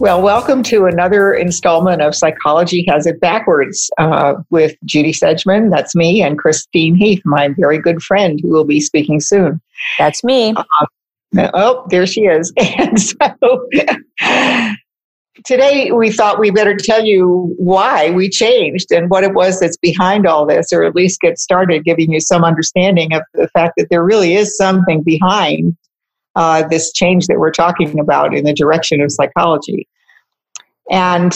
Well, welcome to another installment of Psychology Has It Backwards uh, with Judy Sedgeman, that's me, and Christine Heath, my very good friend who will be speaking soon. That's me. Uh, oh, there she is. And so today we thought we better tell you why we changed and what it was that's behind all this, or at least get started giving you some understanding of the fact that there really is something behind uh, this change that we're talking about in the direction of psychology. And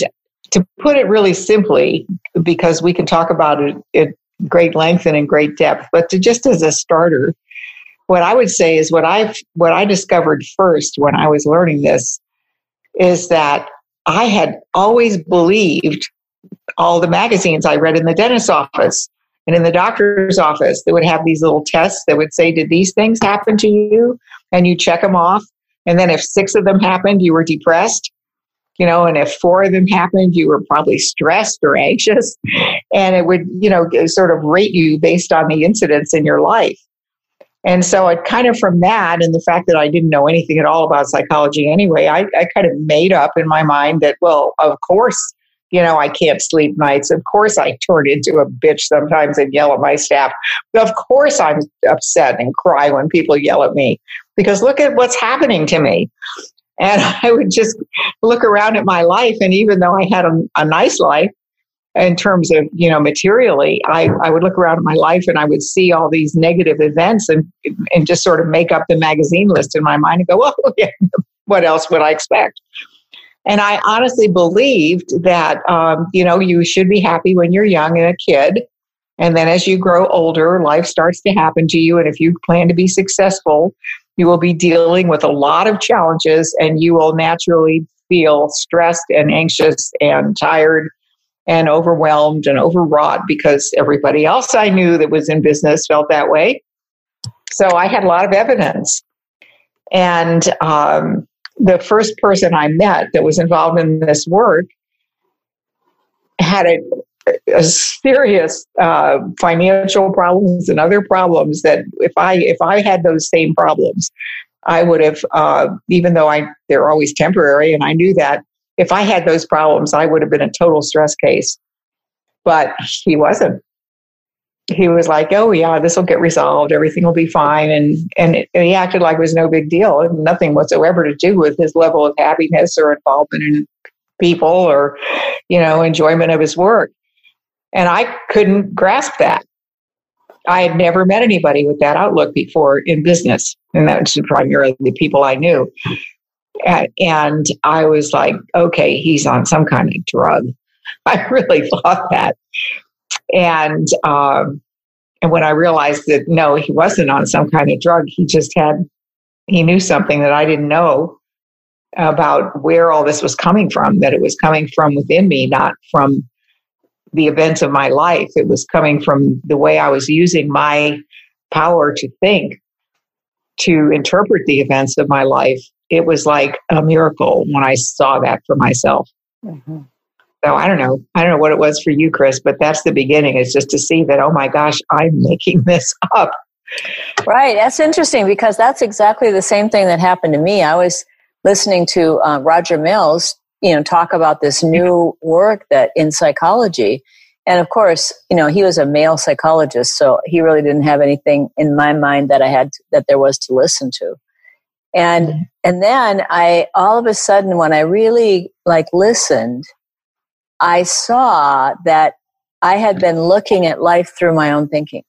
to put it really simply, because we can talk about it at great length and in great depth, but to just as a starter, what I would say is what I've what I discovered first when I was learning this is that I had always believed all the magazines I read in the dentist's office and in the doctor's office they would have these little tests that would say, Did these things happen to you? And you check them off. And then if six of them happened, you were depressed you know, and if four of them happened, you were probably stressed or anxious, and it would, you know, sort of rate you based on the incidents in your life. And so it kind of from that and the fact that I didn't know anything at all about psychology anyway, I, I kind of made up in my mind that, well, of course, you know, I can't sleep nights. Of course, I turn into a bitch sometimes and yell at my staff. Of course, I'm upset and cry when people yell at me because look at what's happening to me. And I would just look around at my life. And even though I had a, a nice life in terms of, you know, materially, I, I would look around at my life and I would see all these negative events and, and just sort of make up the magazine list in my mind and go, well, yeah, what else would I expect? And I honestly believed that, um, you know, you should be happy when you're young and a kid. And then as you grow older, life starts to happen to you. And if you plan to be successful, you will be dealing with a lot of challenges and you will naturally feel stressed and anxious and tired and overwhelmed and overwrought because everybody else I knew that was in business felt that way. So I had a lot of evidence. And um, the first person I met that was involved in this work had a a serious uh, financial problems and other problems that if I if I had those same problems, I would have uh, even though I they're always temporary and I knew that if I had those problems, I would have been a total stress case. But he wasn't. He was like, "Oh yeah, this will get resolved. Everything will be fine," and and, it, and he acted like it was no big deal, nothing whatsoever to do with his level of happiness or involvement in people or you know enjoyment of his work and I couldn't grasp that. I had never met anybody with that outlook before in business. And that was primarily the people I knew. And I was like, okay, he's on some kind of drug. I really thought that. And, um, and when I realized that no, he wasn't on some kind of drug, he just had, he knew something that I didn't know about where all this was coming from, that it was coming from within me, not from the events of my life. It was coming from the way I was using my power to think to interpret the events of my life. It was like a miracle when I saw that for myself. Mm-hmm. So I don't know. I don't know what it was for you, Chris, but that's the beginning. It's just to see that, oh my gosh, I'm making this up. Right. That's interesting because that's exactly the same thing that happened to me. I was listening to uh, Roger Mills you know talk about this new work that in psychology and of course you know he was a male psychologist so he really didn't have anything in my mind that i had to, that there was to listen to and and then i all of a sudden when i really like listened i saw that i had been looking at life through my own thinking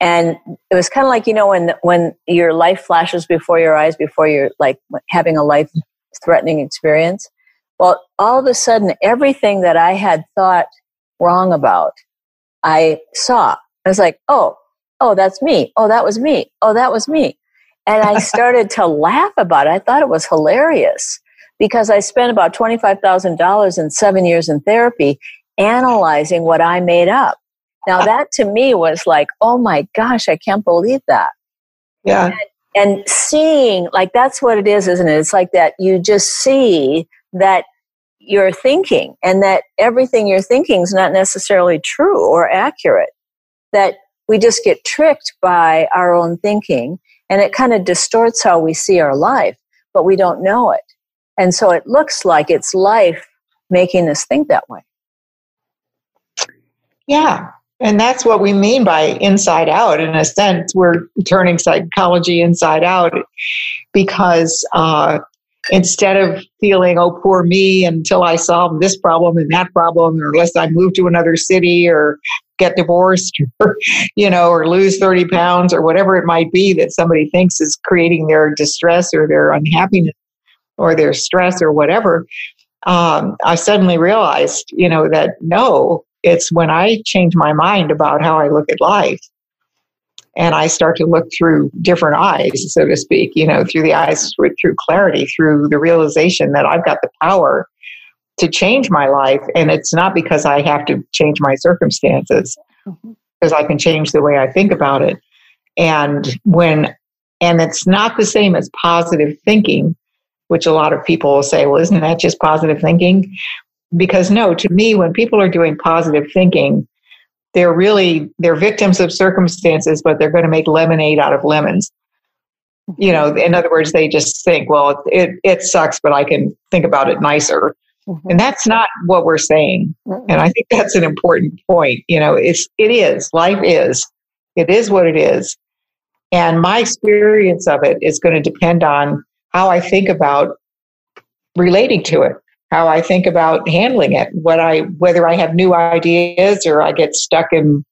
and it was kind of like you know when when your life flashes before your eyes before you're like having a life threatening experience well, all of a sudden, everything that I had thought wrong about, I saw. I was like, oh, oh, that's me. Oh, that was me. Oh, that was me. And I started to laugh about it. I thought it was hilarious because I spent about $25,000 in seven years in therapy. analyzing what I made up. Now, that to me was like, oh my gosh, I can't believe that. Yeah. And, and seeing, like, that's what it is, isn't it? It's like that you just see that you're thinking and that everything you're thinking is not necessarily true or accurate. That we just get tricked by our own thinking and it kind of distorts how we see our life, but we don't know it. And so it looks like it's life making us think that way. Yeah. And that's what we mean by inside out. In a sense, we're turning psychology inside out because uh, instead of feeling, oh, poor me until I solve this problem and that problem, or unless I move to another city or get divorced or, you know, or lose 30 pounds or whatever it might be that somebody thinks is creating their distress or their unhappiness or their stress or whatever. Um, I suddenly realized, you know, that no, it's when I change my mind about how I look at life and I start to look through different eyes, so to speak, you know, through the eyes, through clarity, through the realization that I've got the power to change my life. And it's not because I have to change my circumstances, mm-hmm. because I can change the way I think about it. And when, and it's not the same as positive thinking, which a lot of people will say, well, isn't that just positive thinking? Because no, to me, when people are doing positive thinking, they're really they're victims of circumstances but they're going to make lemonade out of lemons you know in other words they just think well it, it sucks but i can think about it nicer mm-hmm. and that's not what we're saying mm-hmm. and i think that's an important point you know it's it is life is it is what it is and my experience of it is going to depend on how i think about relating to it how I think about handling it, what I whether I have new ideas or I get stuck in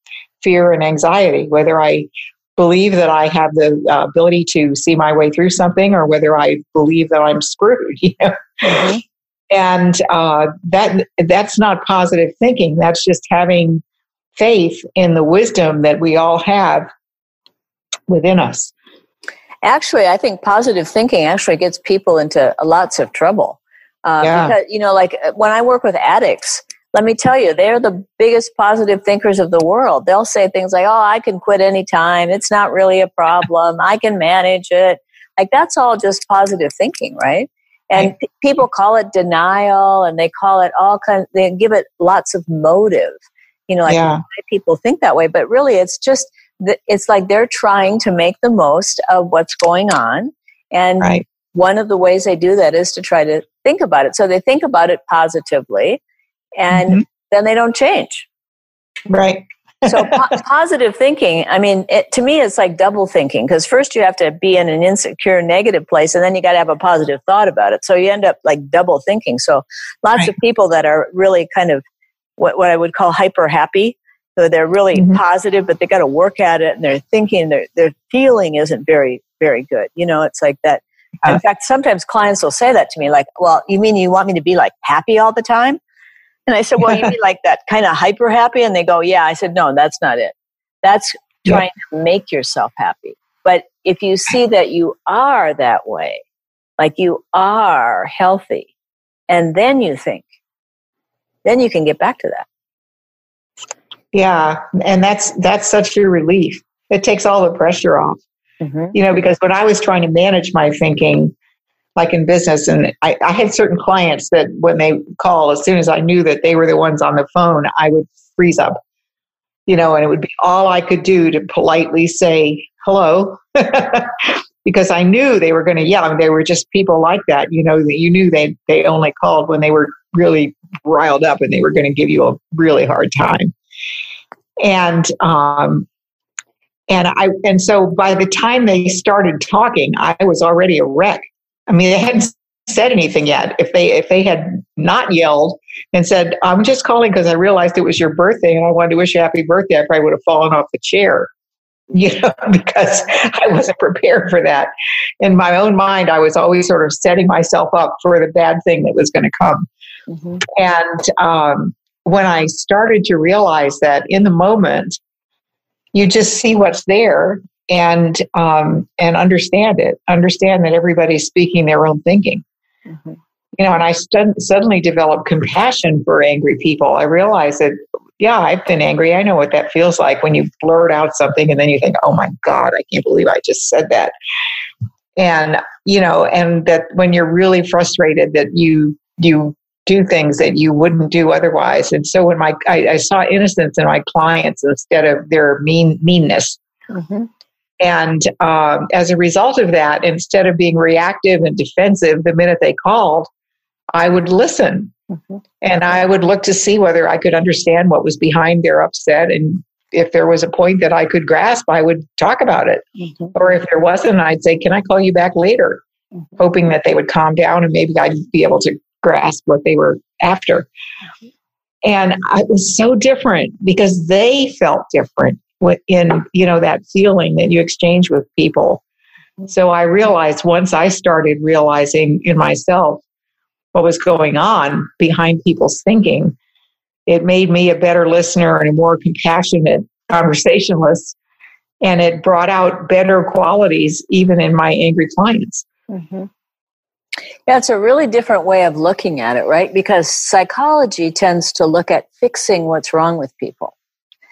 fear and anxiety, whether I believe that I have the uh, ability to see my way through something or whether I believe that I'm screwed. You know? mm-hmm. And uh, that that's not positive thinking. That's just having faith in the wisdom that we all have within us. Actually, I think positive thinking actually gets people into lots of trouble uh, yeah. Because, you know, like uh, when I work with addicts, let me tell you, they're the biggest positive thinkers of the world. They'll say things like, oh, I can quit anytime. It's not really a problem. I can manage it. Like that's all just positive thinking, right? And right. P- people call it denial and they call it all kinds, they give it lots of motive. You know, like yeah. people think that way, but really it's just, it's like they're trying to make the most of what's going on. And right. one of the ways they do that is to try to think about it. So they think about it positively and mm-hmm. then they don't change. Right. so po- positive thinking, I mean, it, to me, it's like double thinking because first you have to be in an insecure, negative place, and then you got to have a positive thought about it. So you end up like double thinking. So lots right. of people that are really kind of what, what I would call hyper happy. So they're really mm-hmm. positive, but they got to work at it, and their thinking, their their feeling isn't very very good. You know, it's like that in fact, sometimes clients will say that to me, like, well, you mean you want me to be like happy all the time? And I said, well, you mean like that kind of hyper happy? And they go, yeah. I said, no, that's not it. That's trying to make yourself happy. But if you see that you are that way, like you are healthy, and then you think, then you can get back to that. Yeah, and that's that's such a relief. It takes all the pressure off. Mm-hmm. You know, because when I was trying to manage my thinking, like in business, and I, I had certain clients that when they call, as soon as I knew that they were the ones on the phone, I would freeze up. You know, and it would be all I could do to politely say hello. because I knew they were going to yell. I mean, they were just people like that. You know, that you knew they they only called when they were really riled up and they were going to give you a really hard time. And um, and I and so by the time they started talking, I was already a wreck. I mean, they hadn't said anything yet. If they if they had not yelled and said, "I'm just calling because I realized it was your birthday and I wanted to wish you happy birthday," I probably would have fallen off the chair, you know, because I wasn't prepared for that. In my own mind, I was always sort of setting myself up for the bad thing that was going to come. Mm-hmm. And um, when I started to realize that in the moment, you just see what's there and um, and understand it. Understand that everybody's speaking their own thinking. Mm-hmm. you know, and I st- suddenly developed compassion for angry people. I realized that, yeah, I've been angry. I know what that feels like when you blurt out something and then you think, oh my God, I can't believe I just said that. And, you know, and that when you're really frustrated that you, you do things that you wouldn't do otherwise. And so when my, I, I saw innocence in my clients instead of their mean, meanness. Mm-hmm. And um, as a result of that, instead of being reactive and defensive the minute they called, I would listen mm-hmm. and I would look to see whether I could understand what was behind their upset. And if there was a point that I could grasp, I would talk about it. Mm-hmm. Or if there wasn't, I'd say, Can I call you back later? Mm-hmm. Hoping that they would calm down and maybe I'd be able to grasp what they were after. And it was so different because they felt different in you know that feeling that you exchange with people. So I realized once I started realizing in myself what was going on behind people's thinking. It made me a better listener and a more compassionate conversationalist. And it brought out better qualities even in my angry clients. Mm-hmm. Yeah, it's a really different way of looking at it, right? Because psychology tends to look at fixing what's wrong with people.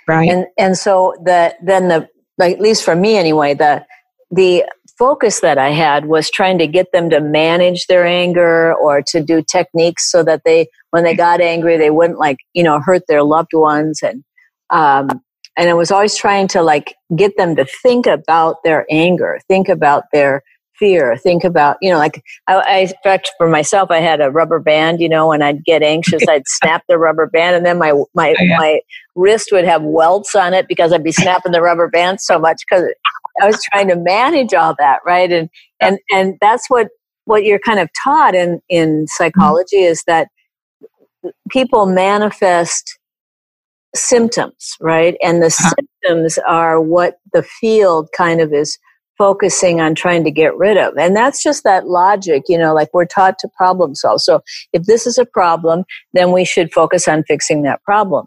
Right. And and so the then the like at least for me anyway, the the focus that I had was trying to get them to manage their anger or to do techniques so that they, when they got angry, they wouldn't like, you know, hurt their loved ones. And, um, and I was always trying to like get them to think about their anger, think about their fear, think about, you know, like I, I in fact for myself, I had a rubber band, you know, when I'd get anxious, I'd snap the rubber band and then my, my, oh, yeah. my wrist would have welts on it because I'd be snapping the rubber band so much because I was trying to manage all that, right? And and and that's what what you're kind of taught in in psychology mm-hmm. is that people manifest symptoms, right? And the uh-huh. symptoms are what the field kind of is focusing on trying to get rid of. And that's just that logic, you know, like we're taught to problem solve. So if this is a problem, then we should focus on fixing that problem.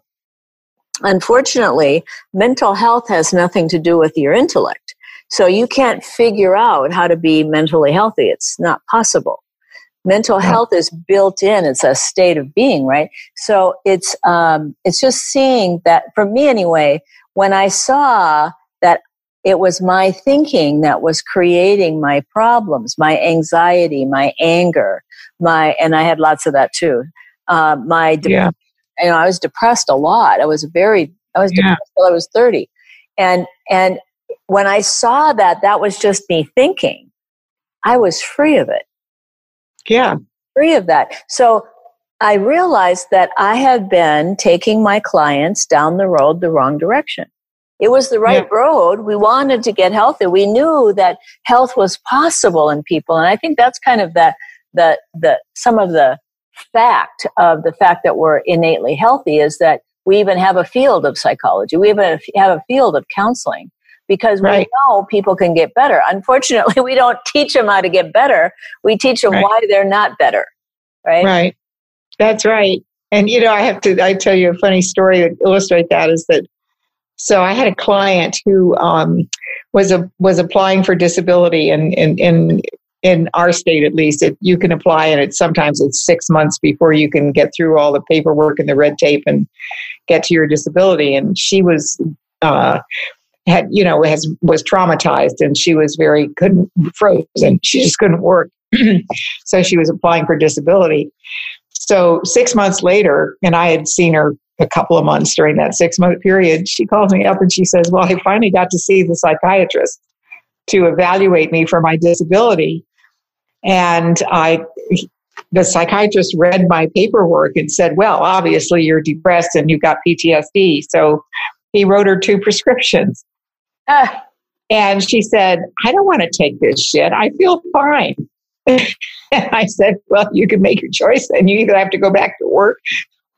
Unfortunately, mental health has nothing to do with your intellect. So you can't figure out how to be mentally healthy. It's not possible. Mental health is built in. It's a state of being, right? So it's, um, it's just seeing that for me anyway, when I saw that it was my thinking that was creating my problems, my anxiety, my anger, my, and I had lots of that too. Uh, my, de- yeah. you know, I was depressed a lot. I was very, I was yeah. depressed until I was 30. And, and when I saw that that was just me thinking, I was free of it. Yeah. Free of that. So I realized that I have been taking my clients down the road the wrong direction. It was the right yeah. road. We wanted to get healthy. We knew that health was possible in people. And I think that's kind of the, the, the, some of the fact of the fact that we're innately healthy is that we even have a field of psychology. We even have a field of counseling because right. we know people can get better. Unfortunately, we don't teach them how to get better. We teach them right. why they're not better. Right. Right. That's right. And you know, I have to I tell you a funny story that illustrate that is that so I had a client who um, was a was applying for disability and in, in in our state at least. It, you can apply and it sometimes it's six months before you can get through all the paperwork and the red tape and get to your disability. And she was uh, had you know has was traumatized and she was very couldn't frozen she just couldn't work. So she was applying for disability. So six months later and i had seen her a couple of months during that six month period she calls me up and she says well i finally got to see the psychiatrist to evaluate me for my disability and i the psychiatrist read my paperwork and said well obviously you're depressed and you've got ptsd so he wrote her two prescriptions uh, and she said, I don't want to take this shit. I feel fine. and I said, Well, you can make your choice and you either have to go back to work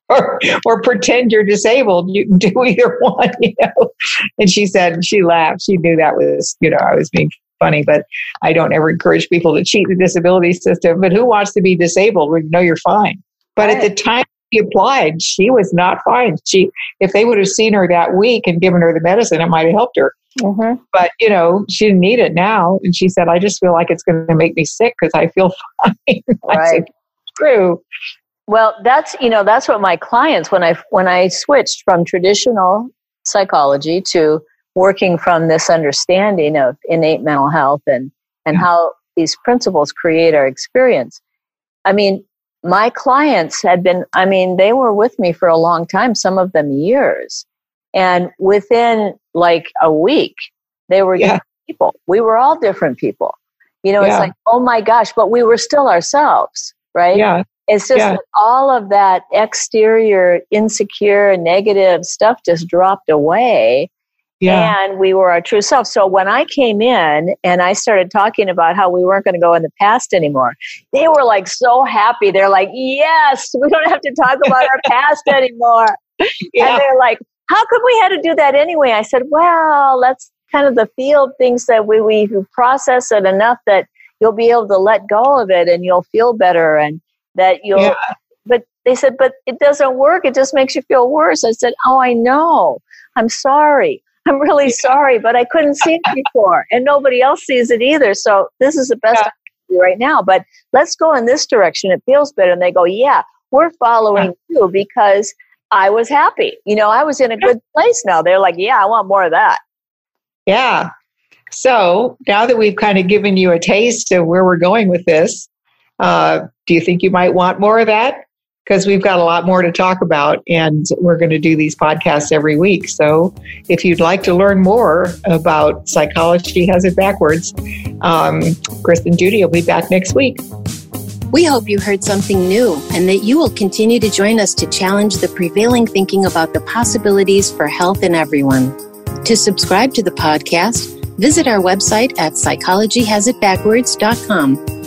or, or pretend you're disabled. You can do either one, you know. And she said, she laughed. She knew that was, you know, I was being funny, but I don't ever encourage people to cheat the disability system. But who wants to be disabled when you know you're fine? But right. at the time she applied, she was not fine. She, if they would have seen her that week and given her the medicine, it might have helped her. Mm-hmm. But you know, she didn't need it now, and she said, "I just feel like it's going to make me sick because I feel fine." Right. I said, true. Well, that's you know that's what my clients when I when I switched from traditional psychology to working from this understanding of innate mental health and and yeah. how these principles create our experience. I mean, my clients had been I mean, they were with me for a long time, some of them years. And within like a week, they were yeah. people. We were all different people. You know, yeah. it's like, oh my gosh, but we were still ourselves, right? Yeah. It's just yeah. all of that exterior, insecure, negative stuff just dropped away. Yeah. And we were our true self. So when I came in and I started talking about how we weren't going to go in the past anymore, they were like so happy. They're like, yes, we don't have to talk about our past anymore. Yeah. And they're like, how could we had to do that anyway? I said, well, that's kind of the field things that we, we process it enough that you'll be able to let go of it and you'll feel better and that you'll yeah. but they said but it doesn't work. It just makes you feel worse. I said oh i know. I'm sorry. I'm really yeah. sorry but i couldn't see it before and nobody else sees it either so this is the best yeah. right now but let's go in this direction. It feels better. And they go yeah we're following you because i was happy. You know i was in a good place now. They're like yeah i want more of that. Yeah. So now that we've kind of given you a taste of where we're going with this uh, do you think you might want more of that? Because we've got a lot more to talk about, and we're going to do these podcasts every week. So, if you'd like to learn more about psychology has it backwards, um, Chris and Judy will be back next week. We hope you heard something new and that you will continue to join us to challenge the prevailing thinking about the possibilities for health in everyone. To subscribe to the podcast, visit our website at psychologyhasitbackwards.com